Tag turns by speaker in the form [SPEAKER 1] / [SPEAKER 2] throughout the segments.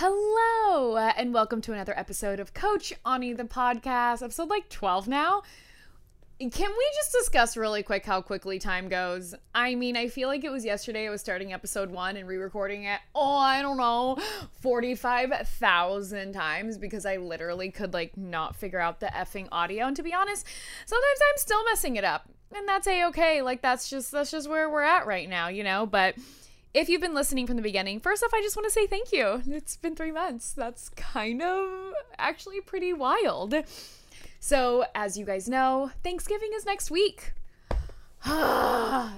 [SPEAKER 1] Hello, uh, and welcome to another episode of Coach Ani the podcast, episode like 12 now. Can we just discuss really quick how quickly time goes? I mean, I feel like it was yesterday I was starting episode one and re recording it, oh, I don't know, 45,000 times because I literally could like not figure out the effing audio. And to be honest, sometimes I'm still messing it up. And that's a okay. Like, that's just, that's just where we're at right now, you know? But if you've been listening from the beginning, first off, I just want to say thank you. It's been three months. That's kind of actually pretty wild. So, as you guys know, Thanksgiving is next week. time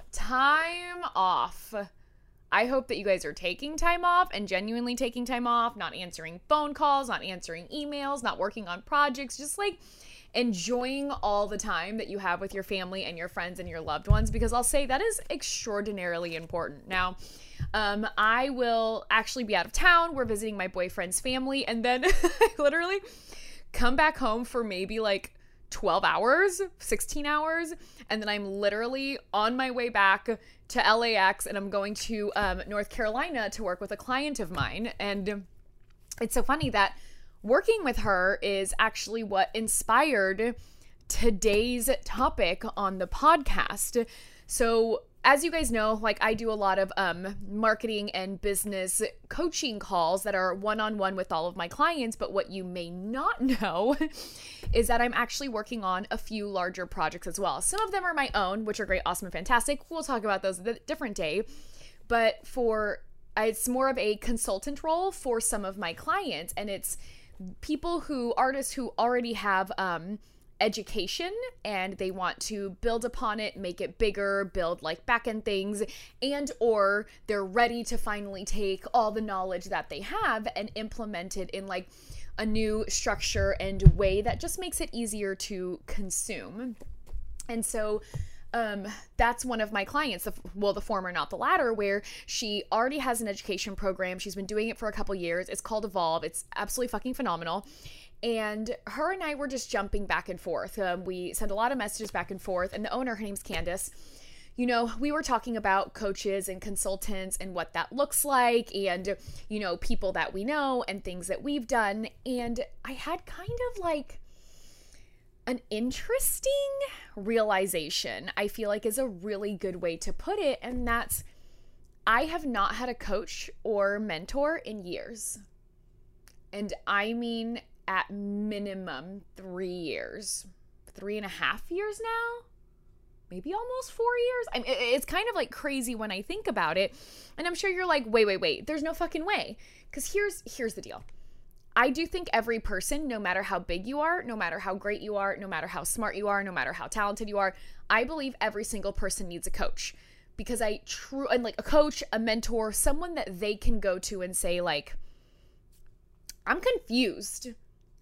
[SPEAKER 1] off. I hope that you guys are taking time off and genuinely taking time off, not answering phone calls, not answering emails, not working on projects, just like enjoying all the time that you have with your family and your friends and your loved ones because I'll say that is extraordinarily important. Now, um, I will actually be out of town. We're visiting my boyfriend's family, and then literally come back home for maybe like 12 hours, 16 hours, and then I'm literally on my way back to LAX and I'm going to um, North Carolina to work with a client of mine. And it's so funny that working with her is actually what inspired today's topic on the podcast. So, as you guys know, like I do a lot of um, marketing and business coaching calls that are one on one with all of my clients. But what you may not know is that I'm actually working on a few larger projects as well. Some of them are my own, which are great, awesome, and fantastic. We'll talk about those a different day. But for it's more of a consultant role for some of my clients, and it's people who artists who already have um, education and they want to build upon it make it bigger build like back end things and or they're ready to finally take all the knowledge that they have and implement it in like a new structure and way that just makes it easier to consume. And so um, that's one of my clients, well, the former, not the latter, where she already has an education program. She's been doing it for a couple years. It's called Evolve. It's absolutely fucking phenomenal and her and I were just jumping back and forth. Um, we sent a lot of messages back and forth, and the owner, her name's Candace. You know, we were talking about coaches and consultants and what that looks like, and, you know, people that we know and things that we've done. And I had kind of like an interesting realization, I feel like is a really good way to put it. And that's I have not had a coach or mentor in years. And I mean at minimum three years, three and a half years now, maybe almost four years. I mean, it's kind of like crazy when I think about it, and I'm sure you're like, wait, wait, wait. There's no fucking way. Because here's here's the deal. I do think every person, no matter how big you are, no matter how great you are, no matter how smart you are, no matter how talented you are, I believe every single person needs a coach because I true and like a coach, a mentor, someone that they can go to and say like I'm confused.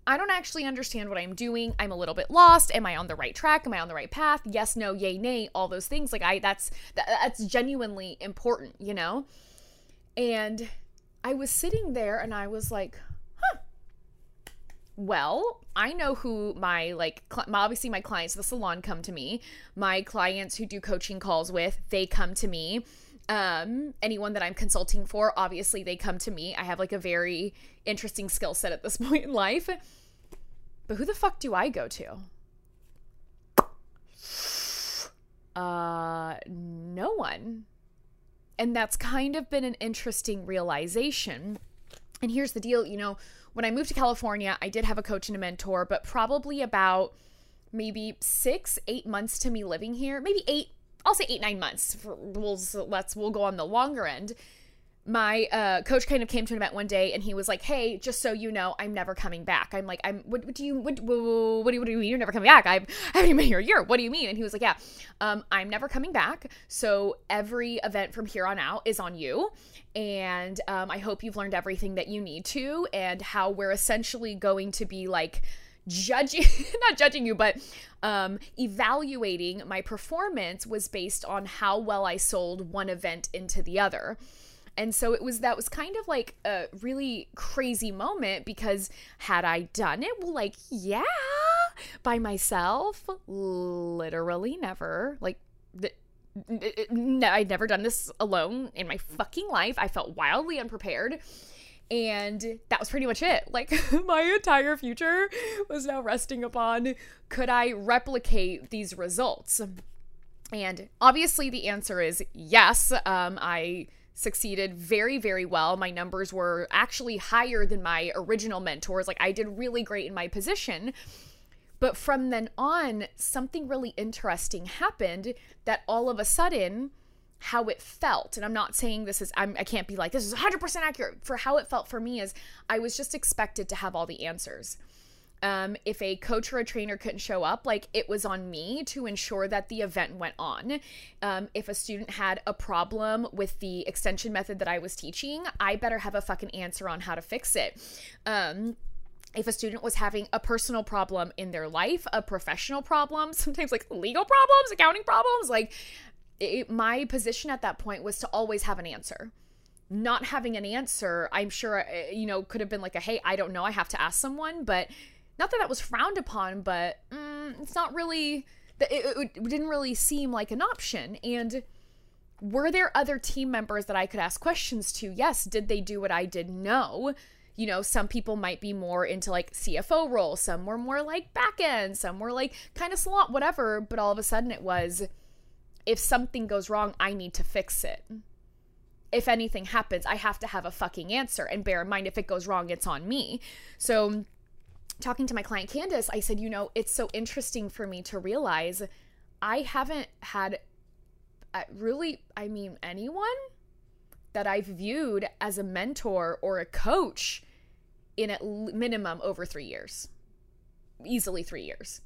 [SPEAKER 1] I don't actually understand what I'm doing. I'm a little bit lost. Am I on the right track? Am I on the right path? Yes, no, yay, nay, all those things. Like I that's that, that's genuinely important, you know? And I was sitting there and I was like, "Huh. Well, I know who my like cl- obviously my clients the salon come to me. My clients who do coaching calls with, they come to me um anyone that i'm consulting for obviously they come to me i have like a very interesting skill set at this point in life but who the fuck do I go to? Uh, no one. And that's kind of been an interesting realization. And here's the deal you know, when I moved to California, I did have a coach and a mentor, but probably about maybe six, eight months to me living here, maybe eight, I'll say eight, nine months. For, we'll let's we'll go on the longer end my uh, coach kind of came to an event one day and he was like, "Hey, just so you know, I'm never coming back." I'm like, "I'm what, what do you what, what, what, do you what do you mean you're never coming back? I've, I haven't been here a year. What do you mean?" And he was like, "Yeah, um, I'm never coming back. So every event from here on out is on you, and um, I hope you've learned everything that you need to, and how we're essentially going to be like." judging not judging you but um evaluating my performance was based on how well I sold one event into the other and so it was that was kind of like a really crazy moment because had I done it, well, like, yeah, by myself, literally never. Like, the, I'd never done this alone in my fucking life. I felt wildly unprepared. And that was pretty much it. Like my entire future was now resting upon could I replicate these results? And obviously, the answer is yes. Um, I succeeded very, very well. My numbers were actually higher than my original mentors. Like, I did really great in my position. But from then on, something really interesting happened that all of a sudden, how it felt, and I'm not saying this is, I'm, I can't be like, this is 100% accurate. For how it felt for me is I was just expected to have all the answers um, if a coach or a trainer couldn't show up, like it was on me to ensure that the event went on. Um, if a student had a problem with the extension method that I was teaching, I better have a fucking answer on how to fix it. Um, if a student was having a personal problem in their life, a professional problem, sometimes like legal problems, accounting problems, like it, my position at that point was to always have an answer not having an answer, I'm sure, uh, you know, could have been like a, hey, I don't know, I have to ask someone. But not that that was frowned upon, but mm, it's not really, it, it, didn't really seem like an option. And were there other team members that I could ask questions to? Yes. Did they do what I did? No. You know, some people might be more into like CFO role, some were more like back end, some were like kind of slot, whatever. But all of a sudden it was, if something goes wrong, I need to fix it. If anything happens, I have to have a fucking answer. And bear in mind, if it goes wrong, it's on me. So, talking to my client Candace, I said, you know, it's so interesting for me to realize I haven't had uh, really, I mean, anyone that I've viewed as a mentor or a coach in at minimum over three years, easily three years.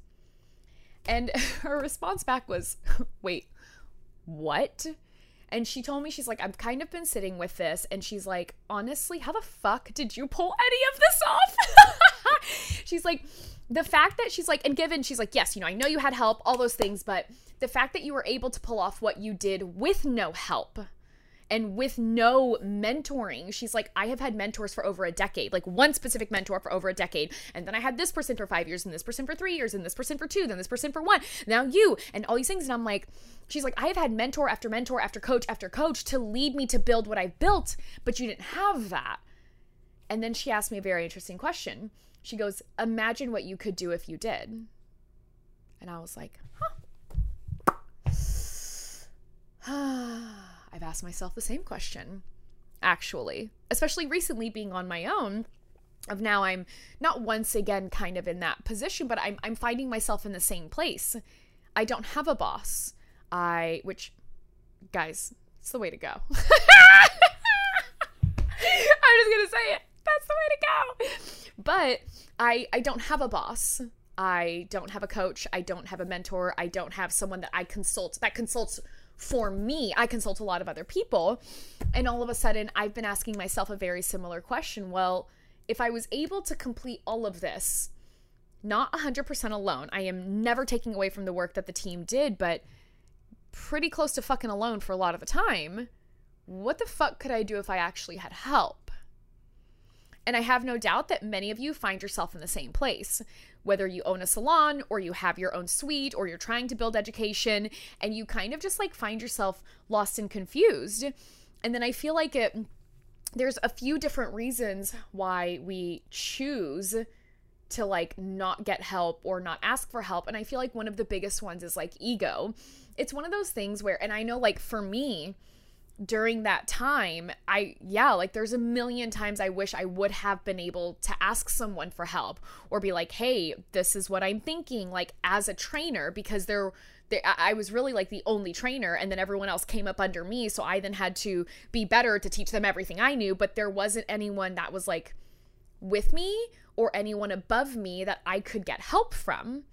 [SPEAKER 1] And her response back was, wait, what? And she told me, she's like, I've kind of been sitting with this. And she's like, honestly, how the fuck did you pull any of this off? she's like, the fact that she's like, and given, she's like, yes, you know, I know you had help, all those things, but the fact that you were able to pull off what you did with no help and with no mentoring she's like i have had mentors for over a decade like one specific mentor for over a decade and then i had this person for five years and this person for three years and this person for two then this person for one now you and all these things and i'm like she's like i have had mentor after mentor after coach after coach to lead me to build what i've built but you didn't have that. And then she asked me a very interesting question she goes imagine what you could do if you did and i was like huh I've asked myself the same question, actually, especially recently being on my own. Of now, I'm not once again kind of in that position, but I'm, I'm finding myself in the same place. I don't have a boss. I, which, guys, it's the way to go. I'm just gonna say it. That's the way to go. But I, I don't have a boss. I don't have a coach. I don't have a mentor. I don't have someone that I consult that consults for me, I consult a lot of other people. And all of a sudden, I've been asking myself a very similar question. Well, if I was able to complete all of this, not 100% alone, I am never taking away from the work that the team did, but pretty close to fucking alone for a lot of the time. What the fuck could I do if I actually had help? And I have no doubt that many of you find yourself in the same place whether you own a salon or you have your own suite or you're trying to build education and you kind of just like find yourself lost and confused. And then I feel like it there's a few different reasons why we choose to like not get help or not ask for help and I feel like one of the biggest ones is like ego. It's one of those things where and I know like for me during that time, I, yeah, like there's a million times I wish I would have been able to ask someone for help or be like, hey, this is what I'm thinking, like as a trainer, because there, there, I was really like the only trainer, and then everyone else came up under me. So I then had to be better to teach them everything I knew, but there wasn't anyone that was like with me or anyone above me that I could get help from.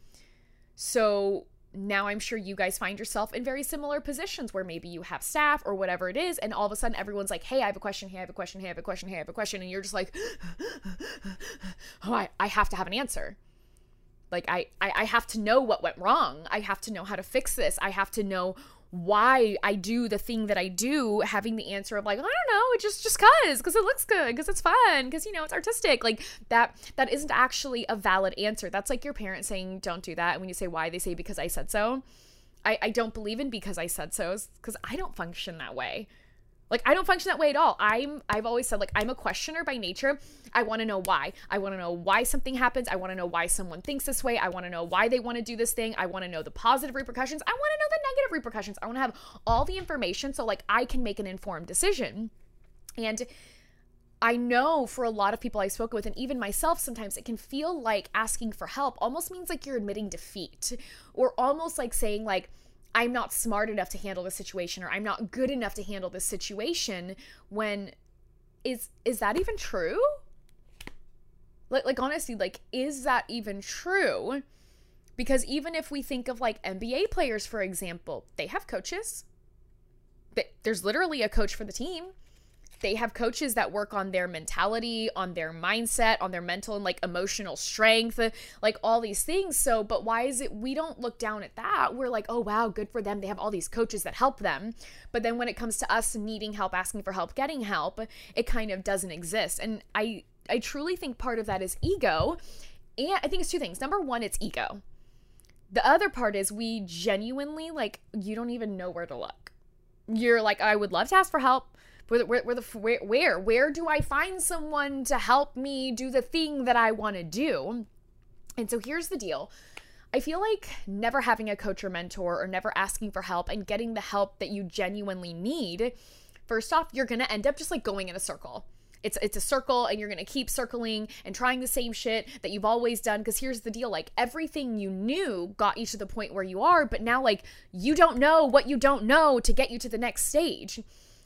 [SPEAKER 1] So now I'm sure you guys find yourself in very similar positions where maybe you have staff or whatever it is, and all of a sudden everyone's like, hey, I have a question, hey, I have a question, hey, I have a question, hey, I have a question, and you're just like, oh, I, I have to have an answer. Like I, I I have to know what went wrong. I have to know how to fix this. I have to know why I do the thing that I do, having the answer of like, I don't know, it just just cause, because it looks good, because it's fun, because you know it's artistic. Like that that isn't actually a valid answer. That's like your parents saying, Don't do that. And when you say why, they say because I said so. I, I don't believe in because I said so, because I don't function that way. Like I don't function that way at all. I'm I've always said like I'm a questioner by nature. I want to know why. I want to know why something happens. I want to know why someone thinks this way. I want to know why they want to do this thing. I want to know the positive repercussions. I want to know the negative repercussions. I want to have all the information so like I can make an informed decision. And I know for a lot of people I've spoken with, and even myself, sometimes it can feel like asking for help almost means like you're admitting defeat, or almost like saying, like, I'm not smart enough to handle the situation, or I'm not good enough to handle this situation. When is is that even true? Like, like honestly, like, is that even true? Because even if we think of like NBA players, for example, they have coaches. There's literally a coach for the team they have coaches that work on their mentality, on their mindset, on their mental and like emotional strength, like all these things. So, but why is it we don't look down at that? We're like, oh, wow, good for them. They have all these coaches that help them. But then when it comes to us needing help, asking for help, getting help, it kind of doesn't exist. And I, I truly think part of that is ego. And I think it's two things. Number one, it's ego. The other part is we genuinely, like, you don't even know where to look. You're like, I would love to ask for help where, where, where the where, where where do I find someone to help me do the thing that I want to do? And so here's the deal. I feel like never having a coach or mentor or never asking for help and getting the help that you genuinely need, first off, you're going to end up just like going in a circle. It's it's a circle and you're going to keep circling and trying the same shit that you've always done because here's the deal like everything you knew got you to the point where you are, but now like you don't know what you don't know to get you to the next stage.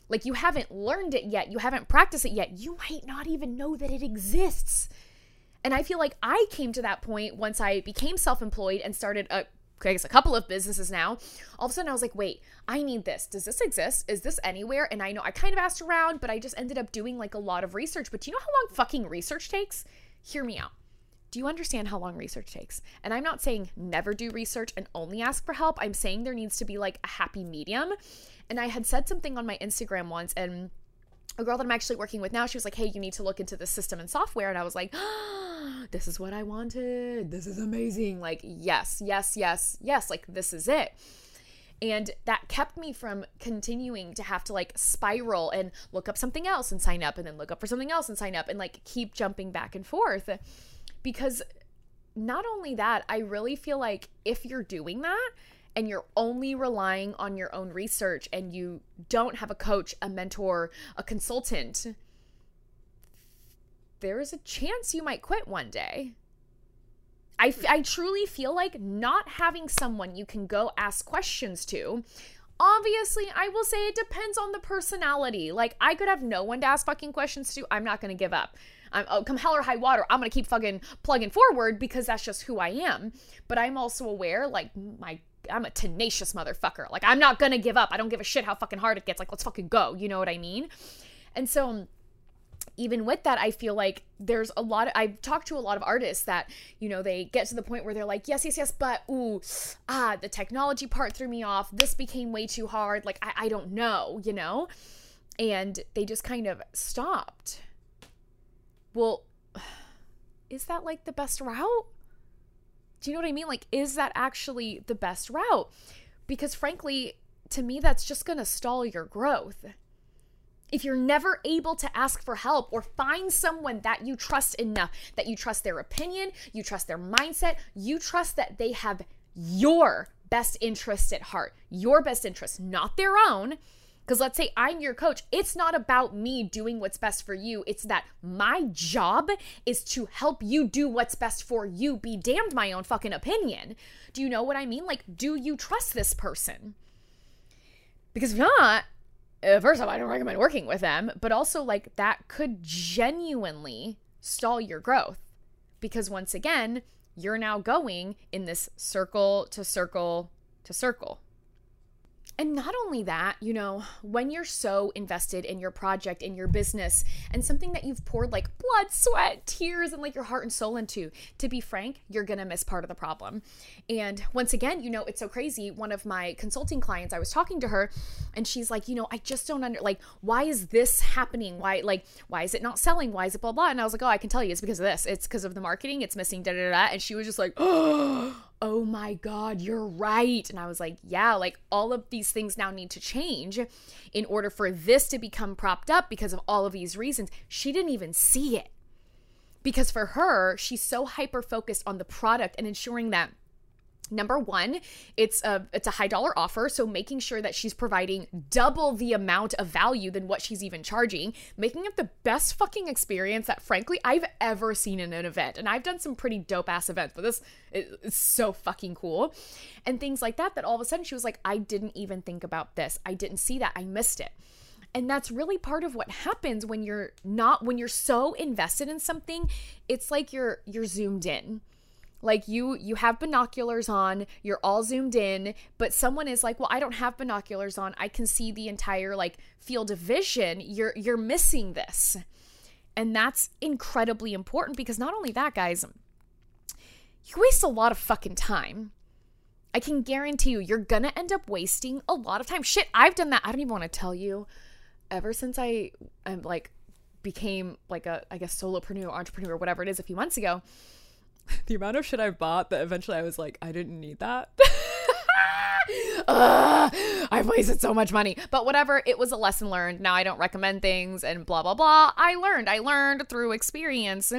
[SPEAKER 1] Like you haven't learned it yet, you haven't practiced it yet, you might not even know that it exists. And I feel like I came to that point once I became self employed and started a I guess a couple of businesses now. All of a sudden, I was like, wait, I need this. Does this exist? Is this anywhere? And I know I kind of asked around, but I just ended up doing like a lot of research. But do you know how long fucking research takes? Hear me out. Do you understand how long research takes? And I'm not saying never do research and only ask for help. I'm saying there needs to be like a happy medium. And I had said something on my Instagram once, and a girl that I'm actually working with now, she was like, Hey, you need to look into the system and software. And I was like, oh, This is what I wanted. This is amazing. Like, yes, yes, yes, yes. Like, this is it. And that kept me from continuing to have to like spiral and look up something else and sign up and then look up for something else and sign up and like keep jumping back and forth. Because not only that, I really feel like if you're doing that, and you're only relying on your own research and you don't have a coach, a mentor, a consultant, there is a chance you might quit one day. I, f- I truly feel like not having someone you can go ask questions to. Obviously, I will say it depends on the personality. Like, I could have no one to ask fucking questions to. I'm not to give up. I'm, oh, come hell or high water, I'm to keep fucking plugging forward because that's just who I am. But I'm also aware, like, my I'm a tenacious motherfucker. Like I'm not gonna give up. I don't give a shit how fucking hard it gets. Like let's fucking go. You know what I mean? And so even with that, I feel like there's a lot of, I've talked to a lot of artists that, you know, they get to the point where they're like, yes, yes, yes, but ooh, ah, the technology part threw me off. This became way too hard. Like, I, I don't know, you know? And they just kind of stopped. Well, is that like the best route? Do you know what I mean? Like, is that actually the best route? Because frankly, to me, that's just going to stall your growth. If you're never able to ask for help or find someone that you trust enough, that you trust their opinion, you trust their mindset, you trust that they have your best interest at heart, your best interest, not their own, because let's say I'm your coach, it's not about me doing what's best for you. It's that my job is to help you do what's best for you. Be damned my own fucking opinion. Do you know what I mean? Like, do you trust this person? Because if not, uh, first of all, I don't recommend working with them, but also, like, that could genuinely stall your growth. Because once again, you're now going in this circle to circle to circle. And not only that, you know, when you're so invested in your project, in your business, and something that you've poured like blood, sweat, tears, and like your heart and soul into, to be frank, you're gonna miss part of the problem. And once again, you know, it's so crazy. One of my consulting clients, I was talking to her, and she's like, you know, I just don't under like, why is this happening? Why, like, why is it not selling? Why is it blah blah? And I was like, oh, I can tell you, it's because of this. It's because of the marketing. It's missing da da da. And she was just like, oh oh my God, you're right. And I was like, yeah, like all of these things now need to change in order for this to become propped up because of all of these reasons. She didn't even see it. Because for her, she's so hyper focused on the product and ensuring that Number one, it's a it's a high dollar offer, so making sure that she's providing double the amount of value than what she's even charging, making it the best fucking experience that frankly I've ever seen in an event. And I've done some pretty dope ass events, but this is so fucking cool. And things like that that all of a sudden she was like, I didn't even think about this. I didn't see that. I missed it. And that's really part of what happens when you're not when you're so invested in something, it's like you're you're zoomed in like you you have binoculars on you're all zoomed in but someone is like well i don't have binoculars on. I can see the entire like field of vision. You're you're missing this. And that's incredibly important because not only that guys you waste a lot of fucking time. I can guarantee you you're gonna end up wasting a lot of time. Shit i've done that. I don't even want to tell you. Ever since i i'm like became like a i guess solopreneur entrepreneur whatever it is a few months ago the amount of shit I've bought that eventually I was like, I didn't need that. Ugh, I've wasted so much money. But whatever, it was a lesson learned. Now I don't recommend things and blah, blah, blah. I learned. I learned through experience.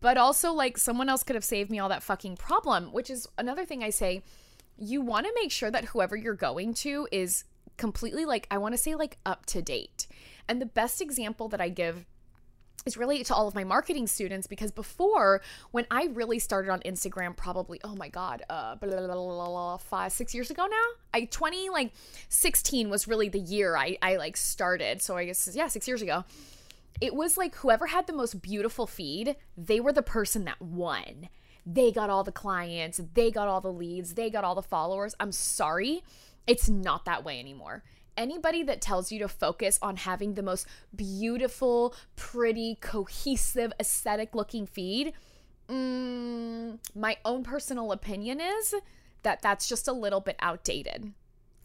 [SPEAKER 1] But also, like, someone else could have saved me all that fucking problem, which is another thing I say. You want to make sure that whoever you're going to is completely, like, I want to say, like, up to date. And the best example that I give is really to all of my marketing students because before when I really started on Instagram probably oh my god uh blah, blah, blah, five six years ago now I 20 like 16 was really the year I I like started. So I guess yeah 6 years ago. It was like whoever had the most beautiful feed they were the person that won. They got all the clients they got all the leads they got all the followers. I'm sorry it's not that way anymore anybody that tells you to focus on having the most beautiful, pretty, cohesive, aesthetic looking feed, mm, my own personal opinion is that that's just a little bit outdated.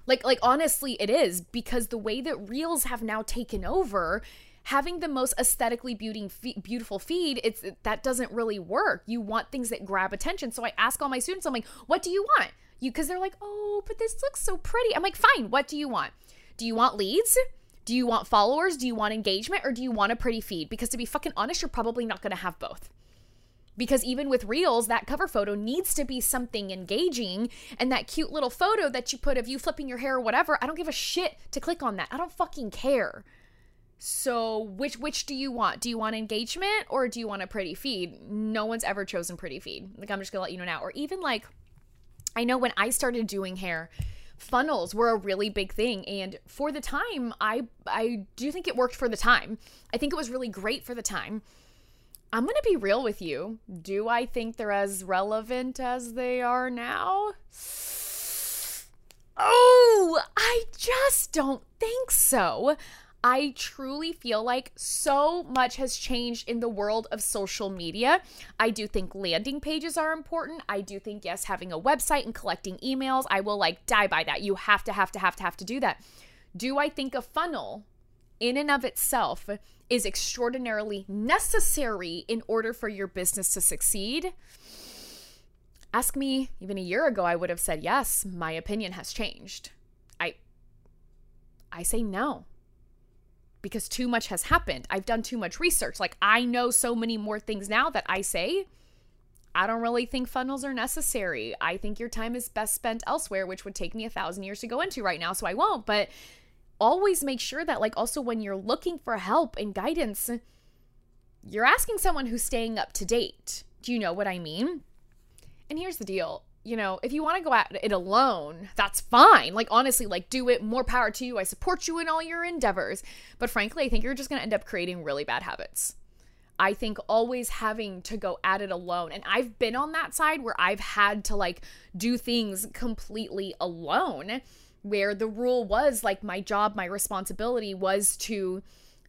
[SPEAKER 1] Like like honestly it is because the way that reels have now taken over having the most aesthetically beautiful feed it's that doesn't really work. You want things that grab attention. So i ask all my students i'm like what do you want? You because they're like oh but this looks so pretty. I'm like fine what do you want do you want leads? Do you want followers? Do you want engagement? Or do you want a pretty feed? Because to be fucking honest, you're probably not to have both. Because even with reels, that cover photo needs to be something engaging. And that cute little photo that you put of you flipping your hair or whatever, I don't give a shit to click on that. I don't fucking care. So which which do you want? Do you want engagement or do you want a pretty feed? No one's ever chosen pretty feed. Like I'm just gonna let you know now. Or even like I know when I started doing hair, funnels were a really big thing. And for the time i i do think it worked for the time. I think it was really great for the time. I'm going to be real with you. Do i think they're as relevant as they are now? Oh i just don't think so I truly feel like so much has changed in the world of social media. I do think landing pages are important. I do think, yes, having a website and collecting emails, I will like die by that. You have to, have to, have to, have to do that. Do I think a funnel in and of itself is extraordinarily necessary in order for your business to succeed? Ask me even a year ago, I would have said yes. My opinion has changed. I I say no because too much has happened. I've done too much research. Like I know so many more things now that I say I don't really think funnels are necessary. I think your time is best spent elsewhere, which would take me a thousand years to go into right now, so I won't. But always make sure that, like, also when you're looking for help and guidance, you're asking someone who's staying up to date. Do you know what I mean? And here's the deal you know, if you want to go at it alone, that's fine. Like, honestly, like, do it. More power to you. I support you in all your endeavors. But frankly, I think you're just going to end up creating really bad habits. I think always having to go at it alone. And I've been on that side where I've had to like do things completely alone, where the rule was like my job, my responsibility was to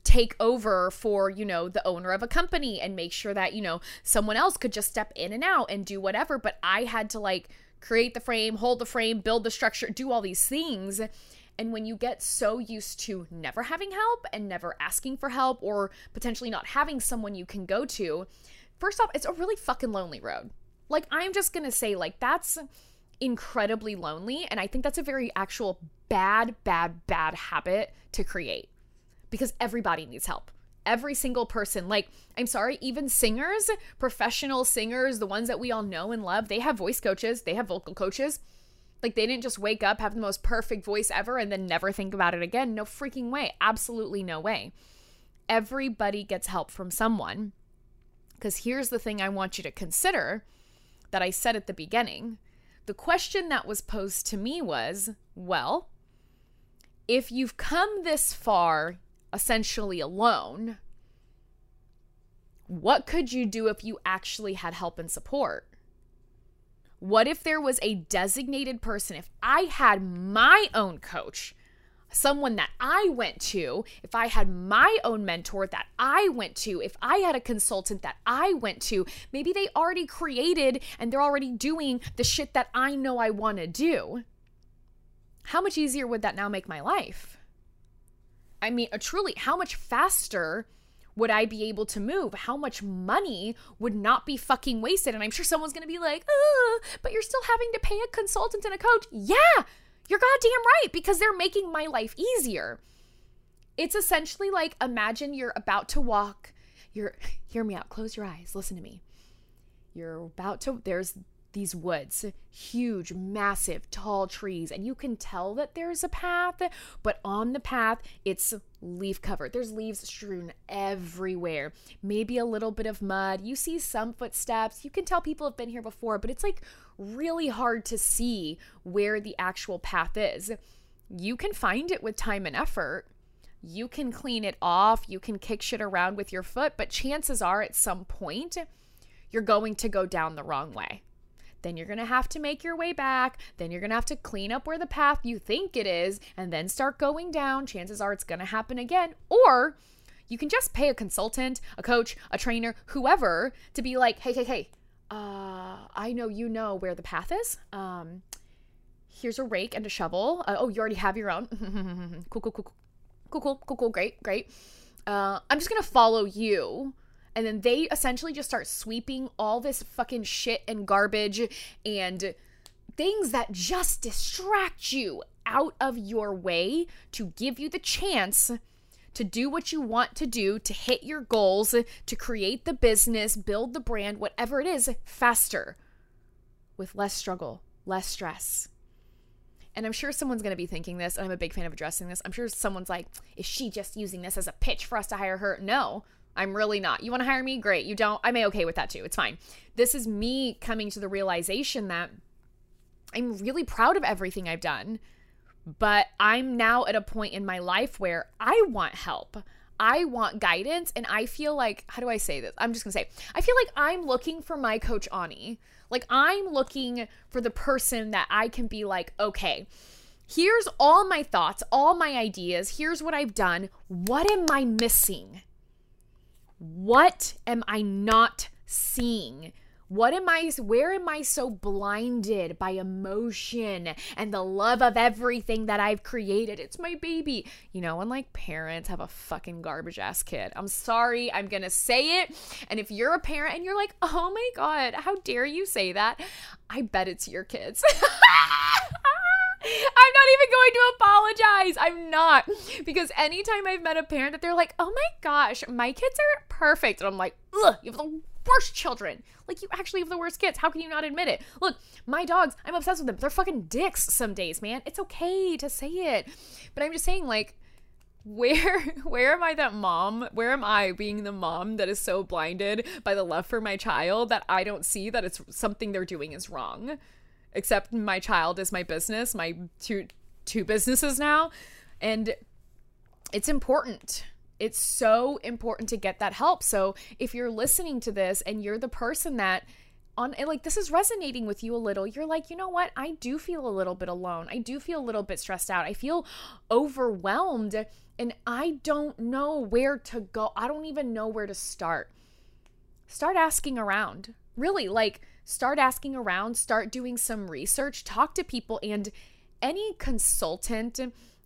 [SPEAKER 1] take over for, you know, the owner of a company and make sure that, you know, someone else could just step in and out and do whatever. But I had to like create the frame, hold the frame, build the structure, do all these things. And when you get so used to never having help and never asking for help or potentially not having someone you can go to, first off, it's a really fucking lonely road. Like, I'm just gonna say, like, that's incredibly lonely. And I think that's a very actual bad, bad, bad habit to create because everybody needs help. Every single person, like, I'm sorry, even singers, professional singers, the ones that we all know and love, they have voice coaches, they have vocal coaches. Like, they didn't just wake up, have the most perfect voice ever, and then never think about it again. No freaking way. Absolutely no way. Everybody gets help from someone. Because here's the thing I want you to consider that I said at the beginning. The question that was posed to me was well, if you've come this far essentially alone, what could you do if you actually had help and support? What if there was a designated person? If I had my own coach, someone that I went to, if I had my own mentor that I went to, if I had a consultant that I went to, maybe they already created and they're already doing the shit that I know I want to do. How much easier would that now make my life? I mean, truly, how much faster would I be able to move? How much money would not be fucking wasted? And I'm sure someone's gonna be like, but you're still having to pay a consultant and a coach. Yeah, you're goddamn right, because they're making my life easier. It's essentially like imagine you're about to walk. You're, hear me out, close your eyes, listen to me. You're about to, there's these woods, huge, massive, tall trees, and you can tell that there's a path, but on the path, it's leaf covered. There's leaves strewn everywhere, maybe a little bit of mud. You see some footsteps. You can tell people have been here before, but it's like really hard to see where the actual path is. You can find it with time and effort. You can clean it off, you can kick shit around with your foot, but chances are at some point, you're going to go down the wrong way. Then you're going to have to make your way back. Then you're going to have to clean up where the path you think it is and then start going down. Chances are it's going to happen again. Or you can just pay a consultant, a coach, a trainer, whoever to be like, hey, hey, hey, uh, I know you know where the path is. Um, here's a rake and a shovel. Uh, oh, you already have your own. cool, cool, cool, cool, cool, cool, cool, cool, great, great. Uh, I'm just gonna follow you and then they essentially just start sweeping all this fucking shit and garbage and things that just distract you out of your way to give you the chance to do what you want to do, to hit your goals, to create the business, build the brand, whatever it is, faster with less struggle, less stress. And I'm sure someone's going to be thinking this, and I'm a big fan of addressing this. I'm sure someone's like, is she just using this as a pitch for us to hire her? No, I'm really not. You want to hire me? Great. You don't? I'm okay with that too. It's fine. This is me coming to the realization that I'm really proud of everything I've done, but I'm now at a point in my life where I want help. I want guidance, and I feel like, how do I say this? I'm just gonna say, I feel like I'm looking for my coach Ani. Like, I'm looking for the person that I can be like, okay, here's all my thoughts, all my ideas, here's what I've done. What am I missing? What am I not seeing? What am I, where am I so blinded by emotion and the love of everything that I've created? It's my baby. You know, when like parents have a fucking garbage ass kid. I'm sorry, I'm gonna say it. And if you're a parent and you're like, oh my God, how dare you say that? I bet it's your kids. I'm not even going to apologize. I'm not. Because anytime I've met a parent that they're like, oh my gosh, my kids are perfect. And I'm like, ugh, you have the worst children. Like, you actually have the worst kids. How can you not admit it? Look, my dogs, I'm obsessed with them. They're fucking dicks some days, man. It's okay to say it. But I'm just saying, like, where where am I that mom? Where am I being the mom that is so blinded by the love for my child that I don't see that it's something they're doing is wrong? Except my child is my business, my two two businesses now, and it's important. It's so important to get that help. So if you're listening to this and you're the person that on like this is resonating with you a little you're like you know what? I do feel a little bit alone. I do feel a little bit stressed out. I feel overwhelmed and i don't know where to go. I don't even know where to start. Start asking around. Really like start asking around, start doing some research, talk to people, and any consultant,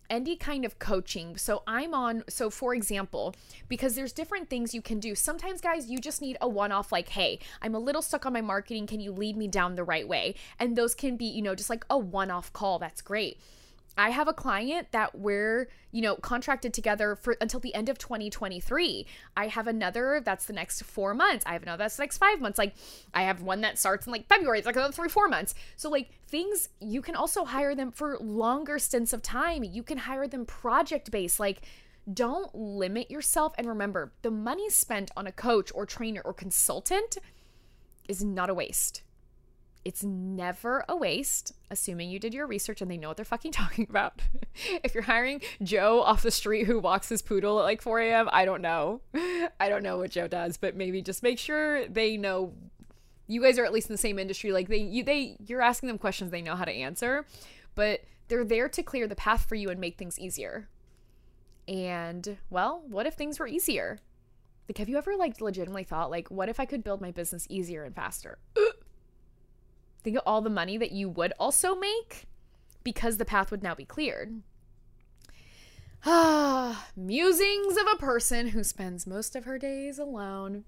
[SPEAKER 1] any kind of coaching. So I'm on, so for example, because there's different things you can do. Sometimes, guys, you just need a one off, like, hey, I'm a little stuck on my marketing. Can you lead me down the right way? And those can be, you know, just like a one off call. That's great. I have a client that we're, you know, contracted together for until the end of 2023. I have another that's the next four months. I have another that's the next five months. Like I have one that starts in like February. It's like another three, four months. So like things you can also hire them for longer stints of time. You can hire them project based. Like don't limit yourself. And remember, the money spent on a coach or trainer or consultant is not a waste. It's never a waste, assuming you did your research and they know what they're fucking talking about. if you're hiring Joe off the street who walks his poodle at like 4 a.m., I don't know. I don't know what Joe does, but maybe just make sure they know you guys are at least in the same industry. Like they you they you're asking them questions they know how to answer, but they're there to clear the path for you and make things easier. And well, what if things were easier? Like have you ever like legitimately thought like what if I could build my business easier and faster? Think of all the money that you would also make because the path would now be cleared. Ah, musings of a person who spends most of her days alone.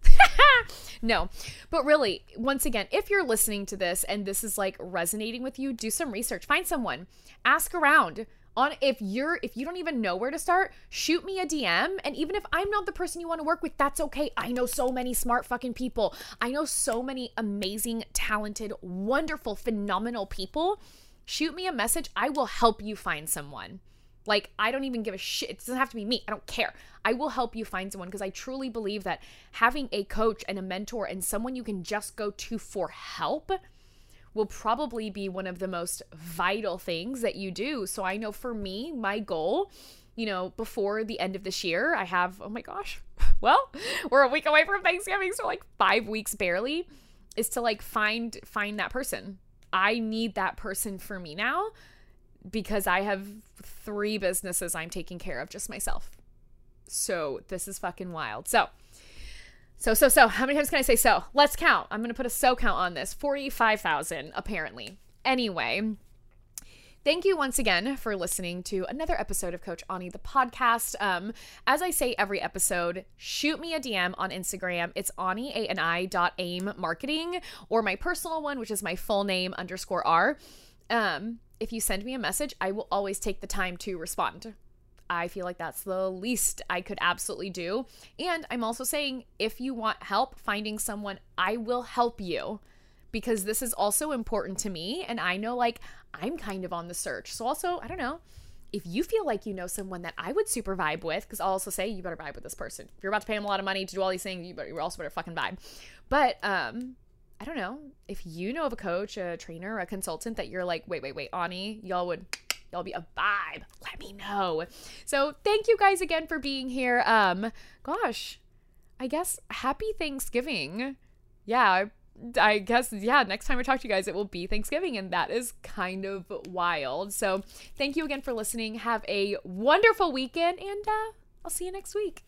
[SPEAKER 1] no, but really, once again, if you're listening to this and this is like resonating with you, do some research. Find someone, ask around, on if you're if you don't even know where to start shoot me a dm and even if i'm not the person you want to work with that's okay. I know so many smart fucking people. I know so many amazing talented wonderful phenomenal people. Shoot me a message. I will help you find someone. Like i don't even give a shit. It doesn't have to be me. I don't care. I will help you find someone because i truly believe that having a coach and a mentor and someone you can just go to for help will probably be one of the most vital things that you do. So I know for me, my goal, you know, before the end of this year, I have, oh my gosh, well, we're a week away from Thanksgiving, so like 5 weeks barely is to like find find that person. I need that person for me now because I have three businesses I'm taking care of just myself. So this is fucking wild. So so, so, so, how many times can I say so? Let's count. I'm going to put a so count on this 45,000, apparently. Anyway, Thank you once again for listening to another episode of Coach Ani, the podcast. Um, as I say every episode, shoot me a DM on Instagram. It's Ani, A-N-I dot aim marketing, or my personal one, which is my full name underscore R. Um, if you send me a message, I will always take the time to respond. I feel like that's the least I could absolutely do. And I'm also saying if you want help finding someone, I will help you because this is also important to me. And I know like I'm kind of on the search. So, also, I don't know. If you feel like you know someone that I would super vibe with, because I'll also say you better vibe with this person. If you're about to pay them a lot of money to do all these things, you better you also better fucking vibe. But um, I don't know if you know of a coach, a trainer, a consultant that you're like, wait, wait, wait, Ani, y'all would y'all be a vibe, let me know. So thank you guys again for being here. Um, gosh, I guess happy Thanksgiving. Yeah, I guess yeah, next time I talk to you guys it will be Thanksgiving and that is kind of wild. So, thank you again for listening. Have a wonderful weekend and uh I'll see you next week.